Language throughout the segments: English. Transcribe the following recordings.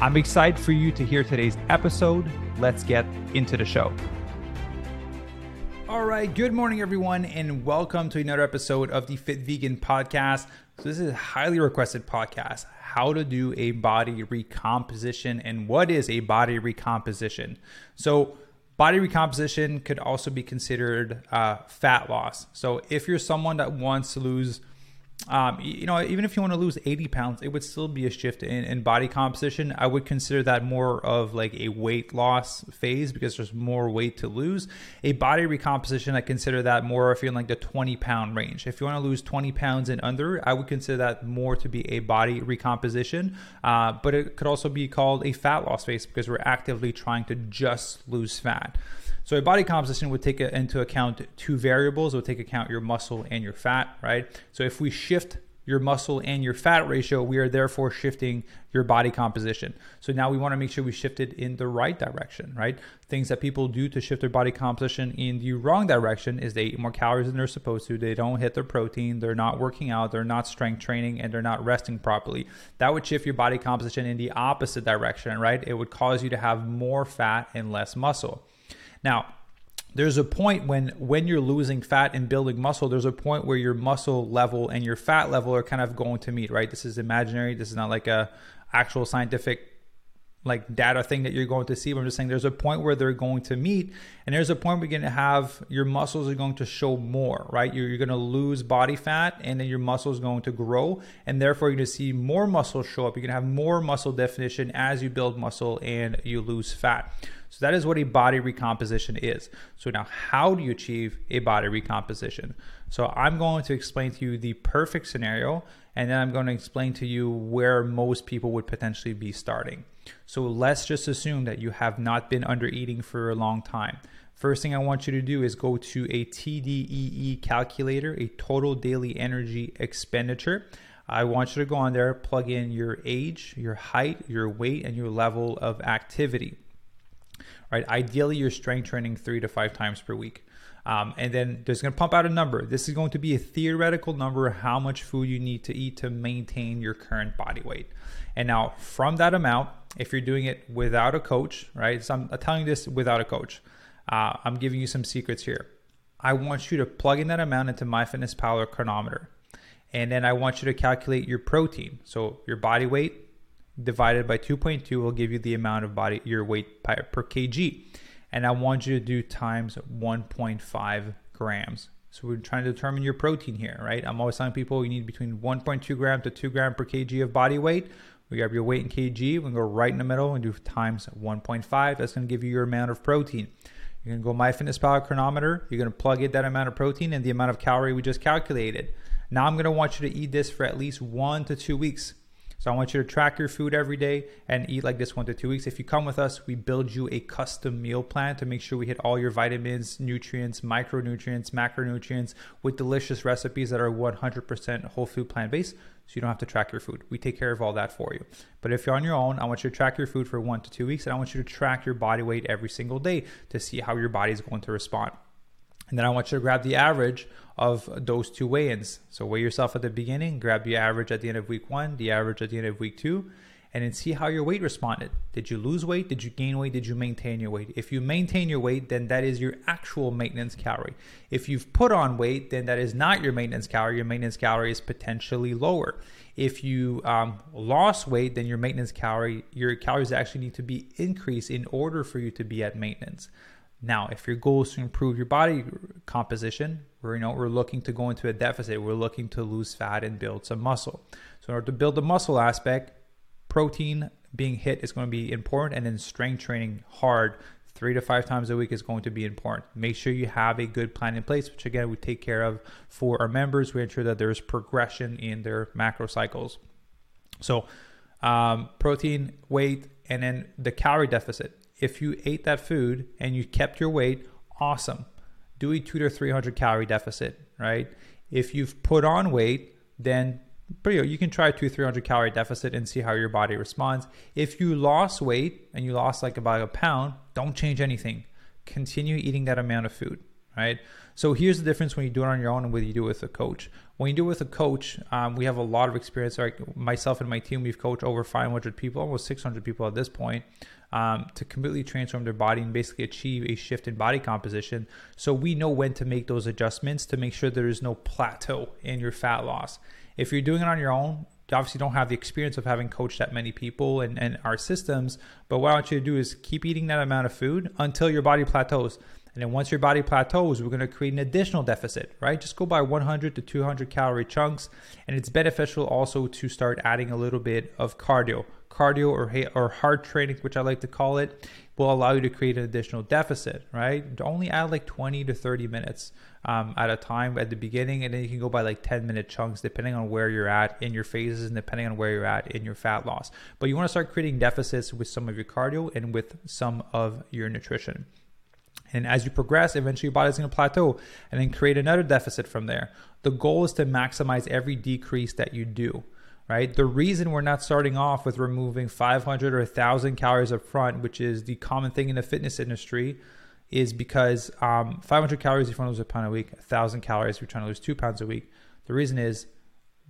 I'm excited for you to hear today's episode. Let's get into the show. All right, good morning, everyone, and welcome to another episode of the Fit Vegan Podcast. So, this is a highly requested podcast how to do a body recomposition and what is a body recomposition. So, body recomposition could also be considered uh, fat loss. So, if you're someone that wants to lose um, you know, even if you want to lose 80 pounds, it would still be a shift in, in, body composition. I would consider that more of like a weight loss phase because there's more weight to lose. A body recomposition, I consider that more if you're in like the 20 pound range. If you want to lose 20 pounds and under, I would consider that more to be a body recomposition. Uh, but it could also be called a fat loss phase because we're actively trying to just lose fat. So a body composition would take into account two variables. It would take account your muscle and your fat, right? So if we shift your muscle and your fat ratio, we are therefore shifting your body composition. So now we want to make sure we shift it in the right direction, right? Things that people do to shift their body composition in the wrong direction is they eat more calories than they're supposed to. They don't hit their protein. They're not working out. They're not strength training and they're not resting properly. That would shift your body composition in the opposite direction, right? It would cause you to have more fat and less muscle. Now, there's a point when when you're losing fat and building muscle there's a point where your muscle level and your fat level are kind of going to meet right? This is imaginary. This is not like a actual scientific like data thing that you're going to see. But I'm just saying there's a point where they're going to meet, and there's a point where you're going to have your muscles are going to show more, right? You're, you're going to lose body fat, and then your muscles going to grow, and therefore you're going to see more muscle show up. You're going to have more muscle definition as you build muscle and you lose fat. So that is what a body recomposition is. So now, how do you achieve a body recomposition? So I'm going to explain to you the perfect scenario, and then I'm going to explain to you where most people would potentially be starting. So let's just assume that you have not been under eating for a long time. First thing I want you to do is go to a TDEE calculator, a total daily energy expenditure. I want you to go on there, plug in your age, your height, your weight, and your level of activity. Right? Ideally, you're strength training three to five times per week. Um, and then there's going to pump out a number. This is going to be a theoretical number of how much food you need to eat to maintain your current body weight. And now, from that amount, if you're doing it without a coach, right? So I'm telling you this without a coach. Uh, I'm giving you some secrets here. I want you to plug in that amount into MyFitnessPal Cronometer. And then I want you to calculate your protein. So your body weight divided by 2.2 will give you the amount of body your weight per kg. And I want you to do times 1.5 grams. So we're trying to determine your protein here, right? I'm always telling people you need between 1.2 gram to 2 gram per kg of body weight. We grab your weight in kg. We go right in the middle and do times 1.5. That's going to give you your amount of protein. You're going to go MyFitnessPal Cronometer. You're going to plug in that amount of protein and the amount of calorie we just calculated. Now I'm going to want you to eat this for at least one to two weeks. So I want you to track your food every day and eat like this one to two weeks. If you come with us, we build you a custom meal plan to make sure we hit all your vitamins, nutrients, micronutrients, macronutrients with delicious recipes that are 100% whole food plant based. So you don't have to track your food. We take care of all that for you. But if you're on your own, I want you to track your food for one to two weeks and I want you to track your body weight every single day to see how your body is going to respond. And then I want you to grab the average of those two weigh ins. So weigh yourself at the beginning, grab the average at the end of week one, the average at the end of week two, and then see how your weight responded. Did you lose weight? Did you gain weight? Did you maintain your weight? If you maintain your weight, then that is your actual maintenance calorie. If you've put on weight, then that is not your maintenance calorie. Your maintenance calorie is potentially lower. If you um, lost weight, then your maintenance calorie, your calories actually need to be increased in order for you to be at maintenance. Now, if your goal is to improve your body composition, we're you know we're looking to go into a deficit. We're looking to lose fat and build some muscle. So in order to build the muscle aspect, protein being hit is going to be important, and then strength training hard three to five times a week is going to be important. Make sure you have a good plan in place, which again we take care of for our members. We ensure that there's progression in their macro cycles. So um, protein, weight, and then the calorie deficit if you ate that food and you kept your weight, awesome. Do a two to 300 calorie deficit, right? If you've put on weight, then you can try a two, 300 calorie deficit and see how your body responds. If you lost weight and you lost like about a pound, don't change anything. Continue eating that amount of food, right? So here's the difference when you do it on your own and when you do it with a coach. When you do it with a coach, um, we have a lot of experience. Like myself and my team, we've coached over 500 people, almost 600 people at this point um, to completely transform their body and basically achieve a shift in body composition. So we know when to make those adjustments to make sure there is no plateau in your fat loss. If you're doing it on your own, you obviously don't have the experience of having coached that many people and, and our systems. But what I want you to do is keep eating that amount of food until your body plateaus. And then once your body plateaus, we're going to create an additional deficit, right? Just go by 100 to 200 calorie chunks. And it's beneficial also to start adding a little bit of cardio cardio or, or hard training, which I like to call it, will allow you to create an additional deficit, right? Only add like 20 to 30 minutes um, at a time at the beginning, and then you can go by like 10 minute chunks depending on where you're at in your phases and depending on where you're at in your fat loss. But you want to start creating deficits with some of your cardio and with some of your nutrition. And as you progress, eventually your body's going to plateau and then create another deficit from there. The goal is to maximize every decrease that you do right? The reason we're not starting off with removing 500 or 1,000 calories up front, which is the common thing in the fitness industry, is because um, 500 calories if you want to lose a pound a week, 1,000 calories if you're trying to lose two pounds a week. The reason is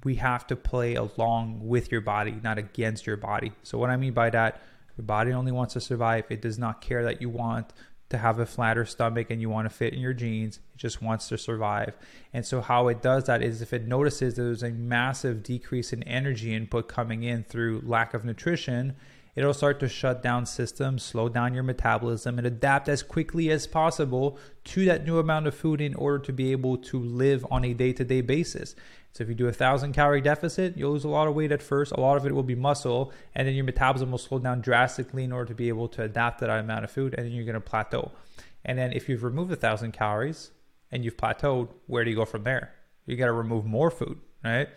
we have to play along with your body, not against your body. So, what I mean by that, your body only wants to survive. It does not care that you want to have a flatter stomach and you want to fit in your jeans. It just wants to survive. And so, how it does that is if it notices there's a massive decrease in energy input coming in through lack of nutrition, it'll start to shut down systems, slow down your metabolism, and adapt as quickly as possible to that new amount of food in order to be able to live on a day to day basis. So if you do a thousand calorie deficit, you'll lose a lot of weight at first. A lot of it will be muscle, and then your metabolism will slow down drastically in order to be able to adapt to that amount of food, and then you're going to plateau. And then if you've removed a thousand calories and you've plateaued, where do you go from there? You got to remove more food, right?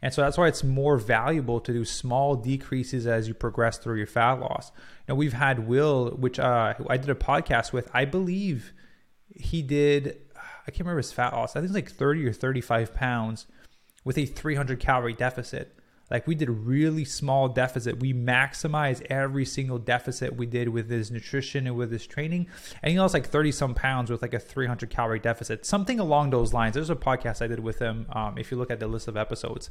And so that's why it's more valuable to do small decreases as you progress through your fat loss. Now we've had Will, which uh, I did a podcast with. I believe he did. I can't remember his fat loss. I think it's like 30 or 35 pounds with a 300 calorie deficit. Like we did a really small deficit. We maximized every single deficit we did with his nutrition and with his training. And he lost like 30 some pounds with like a 300 calorie deficit, something along those lines. There's a podcast I did with him. Um, if you look at the list of episodes.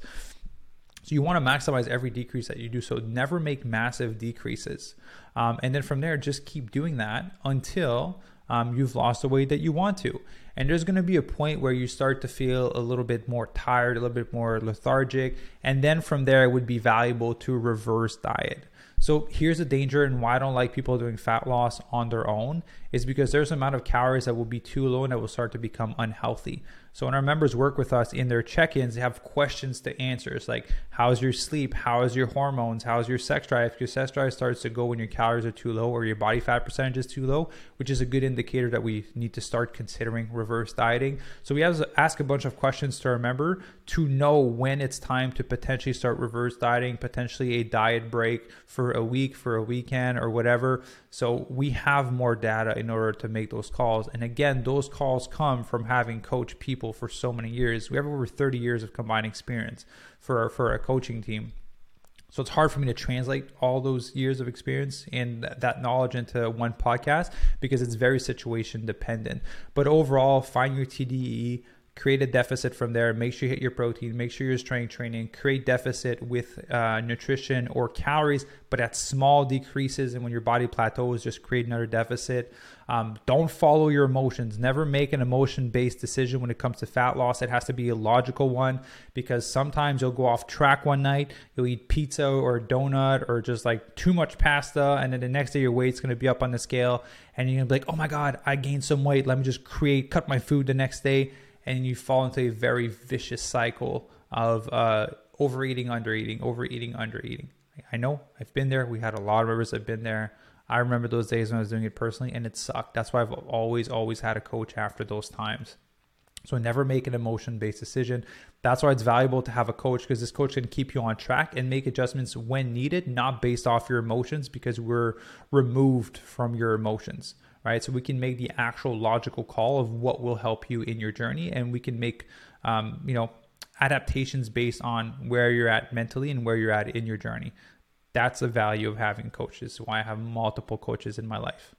So you want to maximize every decrease that you do. So never make massive decreases. Um, and then from there, just keep doing that until um, you've lost the weight that you want to. And there's going to be a point where you start to feel a little bit more tired, a little bit more lethargic. And then from there, it would be valuable to reverse diet. So here's the danger and why I don't like people doing fat loss on their own is because there's an amount of calories that will be too low and that will start to become unhealthy. So when our members work with us in their check-ins, they have questions to answer. It's like, how's your sleep? How's your hormones? How's your sex drive? If your sex drive starts to go when your calories are too low or your body fat percentage is too low, which is a good indicator that we need to start considering reverse dieting. So we have to ask a bunch of questions to our member to know when it's time to potentially start reverse dieting, potentially a diet break for a week, for a weekend, or whatever. So we have more data in order to make those calls. And again, those calls come from having coach people for so many years. We have over 30 years of combined experience for our, for a coaching team. So it's hard for me to translate all those years of experience and that knowledge into one podcast because it's very situation dependent. But overall, find your TDE, create a deficit from there. Make sure you hit your protein. Make sure you're strength training. Create deficit with uh, nutrition or calories, but at small decreases. And when your body plateaus, just create another deficit. Um, don't follow your emotions. Never make an emotion based decision when it comes to fat loss. It has to be a logical one because sometimes you'll go off track one night. You'll eat pizza or donut or just like too much pasta. And then the next day, your weight's going to be up on the scale. And you're going to be like, oh my God, I gained some weight. Let me just create, cut my food the next day and you fall into a very vicious cycle of uh, overeating, undereating, overeating, undereating. I know I've been there. We had a lot of members that have been there. I remember those days when I was doing it personally, and it sucked. That's why I've always, always had a coach after those times. So never make an emotion based decision. That's why it's valuable to have a coach because this coach can keep you on track and make adjustments when needed, not based off your emotions because we're removed from your emotions, right? So we can make the actual logical call of what will help you in your journey and we can make, um, you know, adaptations based on where you're at mentally and where you're at in your journey. That's the value of having coaches. Why I have multiple coaches in my life.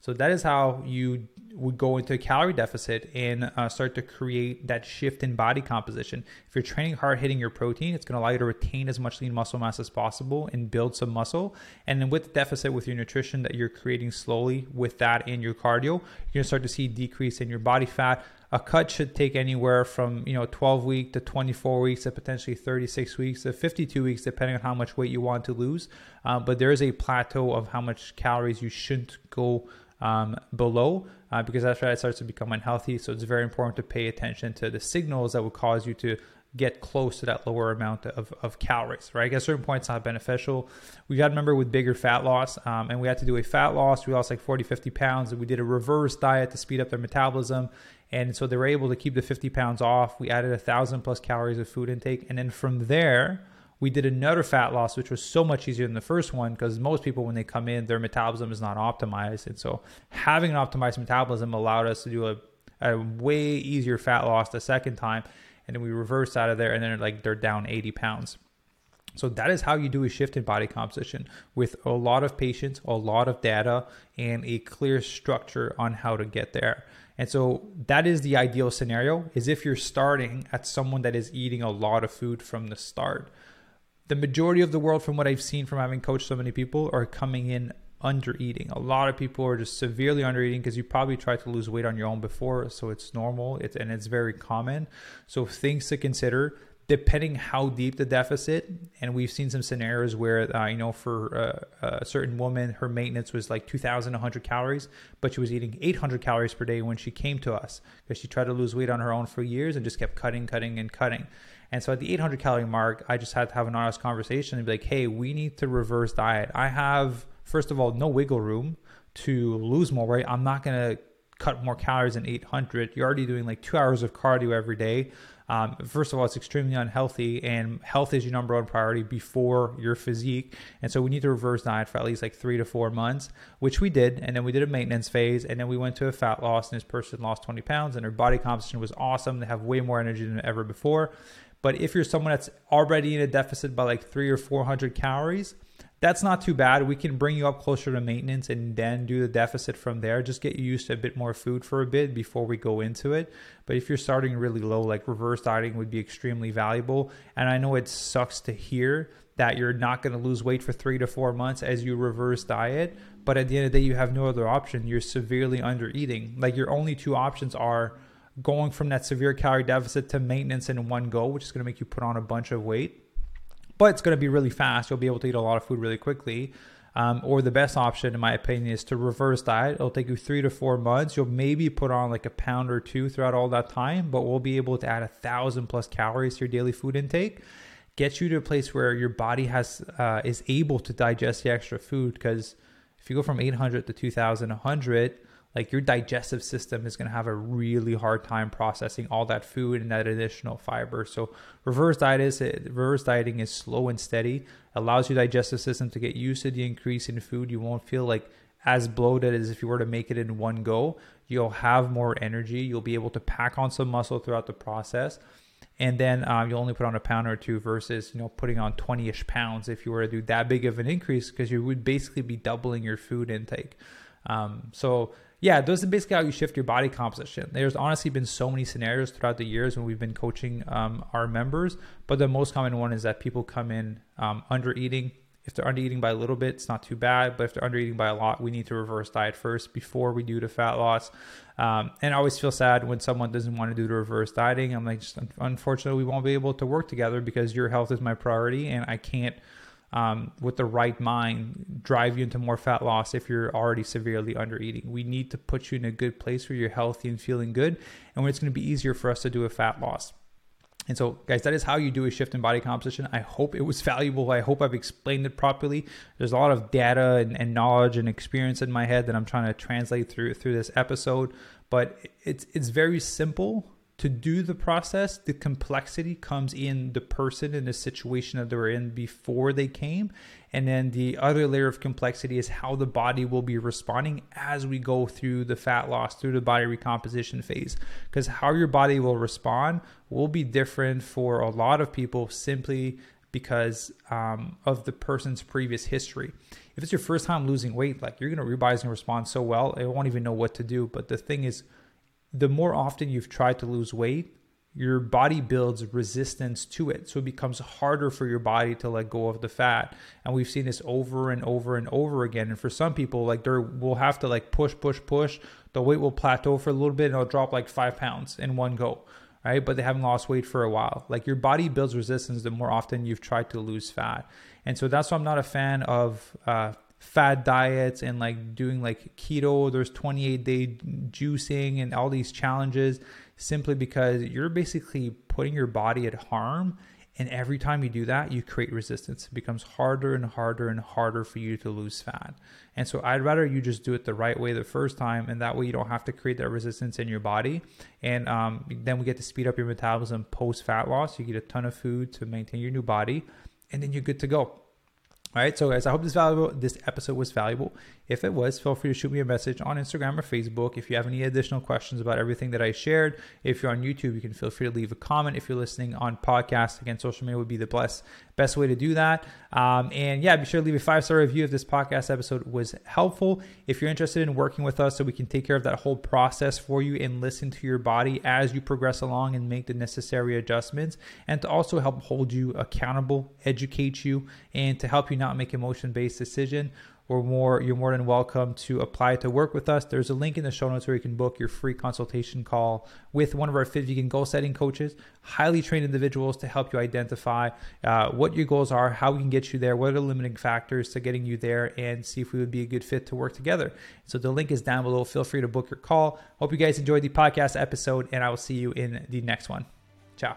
So that is how you would go into a calorie deficit and uh, start to create that shift in body composition. If you're training hard, hitting your protein, it's going to allow you to retain as much lean muscle mass as possible and build some muscle. And then with the deficit with your nutrition that you're creating slowly with that in your cardio, you're going to start to see decrease in your body fat. A cut should take anywhere from you know 12 week to 24 weeks to potentially 36 weeks to 52 weeks, depending on how much weight you want to lose. Uh, but there is a plateau of how much calories you shouldn't go um, below uh, because that's where it starts to become unhealthy. So it's very important to pay attention to the signals that would cause you to get close to that lower amount of, of calories, right? At a certain points, not beneficial. We got to remember with bigger fat loss, um, and we had to do a fat loss. We lost like 40, 50 pounds, and we did a reverse diet to speed up their metabolism. And so they were able to keep the 50 pounds off. We added a thousand plus calories of food intake. And then from there, we did another fat loss, which was so much easier than the first one because most people, when they come in, their metabolism is not optimized. And so having an optimized metabolism allowed us to do a, a way easier fat loss the second time. And then we reverse out of there and then like they're down 80 pounds. So that is how you do a shift in body composition with a lot of patience, a lot of data, and a clear structure on how to get there. And so that is the ideal scenario is if you're starting at someone that is eating a lot of food from the start the majority of the world, from what I've seen from having coached so many people, are coming in under eating. A lot of people are just severely under eating because you probably tried to lose weight on your own before, so it's normal. It's and it's very common. So things to consider depending how deep the deficit and we've seen some scenarios where uh, you know for uh, a certain woman her maintenance was like 2100 calories but she was eating 800 calories per day when she came to us because she tried to lose weight on her own for years and just kept cutting cutting and cutting and so at the 800 calorie mark, I just had to have an honest conversation and be like, hey, we need to reverse diet. I have, first of all, no wiggle room to lose more weight. I'm not going to cut more calories than 800. You're already doing like two hours of cardio every day. Um, first of all, it's extremely unhealthy, and health is your number one priority before your physique. And so we need to reverse diet for at least like three to four months, which we did. And then we did a maintenance phase, and then we went to a fat loss, and this person lost 20 pounds, and her body composition was awesome. They have way more energy than ever before. But if you're someone that's already in a deficit by like three or 400 calories, that's not too bad. We can bring you up closer to maintenance and then do the deficit from there. Just get you used to a bit more food for a bit before we go into it. But if you're starting really low, like reverse dieting would be extremely valuable. And I know it sucks to hear that you're not going to lose weight for three to four months as you reverse diet. But at the end of the day, you have no other option. You're severely under eating. Like your only two options are going from that severe calorie deficit to maintenance in one go, which is going to make you put on a bunch of weight. But it's going to be really fast. You'll be able to eat a lot of food really quickly. Um, or the best option, in my opinion, is to reverse diet. It'll take you three to four months. You'll maybe put on like a pound or two throughout all that time, but we'll be able to add a thousand plus calories to your daily food intake, get you to a place where your body has uh, is able to digest the extra food. Because if you go from 800 to 2,100, like your digestive system is going to have a really hard time processing all that food and that additional fiber. So reverse diet is reverse dieting is slow and steady, allows your digestive system to get used to the increase in food. You won't feel like as bloated as if you were to make it in one go. You'll have more energy. You'll be able to pack on some muscle throughout the process. And then um, you'll only put on a pound or two versus you know putting on 20ish pounds if you were to do that big of an increase because you would basically be doubling your food intake. Um, so yeah, those are basically how you shift your body composition. There's honestly been so many scenarios throughout the years when we've been coaching um, our members, but the most common one is that people come in um, under eating. If they're under eating by a little bit, it's not too bad. But if they're under eating by a lot, we need to reverse diet first before we do the fat loss. Um, and I always feel sad when someone doesn't want to do the reverse dieting. I'm like, just, unfortunately, we won't be able to work together because your health is my priority, and I can't um, with the right mind drive you into more fat loss if you're already severely under eating. We need to put you in a good place where you're healthy and feeling good, and when it's going to be easier for us to do a fat loss. And so, guys, that is how you do a shift in body composition. I hope it was valuable. I hope I've explained it properly. There's a lot of data and, and knowledge and experience in my head that I'm trying to translate through through this episode. But it's it's very simple to do the process, the complexity comes in the person in the situation that they were in before they came. And then the other layer of complexity is how the body will be responding as we go through the fat loss, through the body recomposition phase. Because how your body will respond will be different for a lot of people simply because um, of the person's previous history. If it's your first time losing weight, like you're going to your and respond so well, it won't even know what to do. But the thing is, the more often you've tried to lose weight, your body builds resistance to it. So it becomes harder for your body to let go of the fat. And we've seen this over and over and over again. And for some people, like they will have to like push, push, push. The weight will plateau for a little bit and it'll drop like five pounds in one go. Right. But they haven't lost weight for a while. Like your body builds resistance the more often you've tried to lose fat. And so that's why I'm not a fan of uh, fad diets and like doing like keto there's 28 day juicing and all these challenges simply because you're basically putting your body at harm. And every time you do that you create resistance. It becomes harder and harder and harder for you to lose fat. And so i'd rather you just do it the right way the first time and that way you don't have to create that resistance in your body. And um, then we get to speed up your metabolism post fat loss. You get a ton of food to maintain your new body and then you're good to go all right, so guys, I hope this valuable this episode was valuable. If it was, feel free to shoot me a message on Instagram or Facebook. If you have any additional questions about everything that I shared, if you're on YouTube, you can feel free to leave a comment. If you're listening on podcast, again, social media would be the best best way to do that. Um, and yeah, be sure to leave a five star review if this podcast episode was helpful. If you're interested in working with us so we can take care of that whole process for you and listen to your body as you progress along and make the necessary adjustments, and to also help hold you accountable, educate you, and to help you not make emotion based decision or more, you're more than welcome to apply to work with us. There's a link in the show notes where you can book your free consultation call with one of our Fit Vegan goal setting coaches, highly trained individuals to help you identify uh, what your goals are, how we can get you there, what are the limiting factors to getting you there, and see if we would be a good fit to work together. So the link is down below. Feel free to book your call. Hope you guys enjoyed the podcast episode, and I will see you in the next one. Ciao.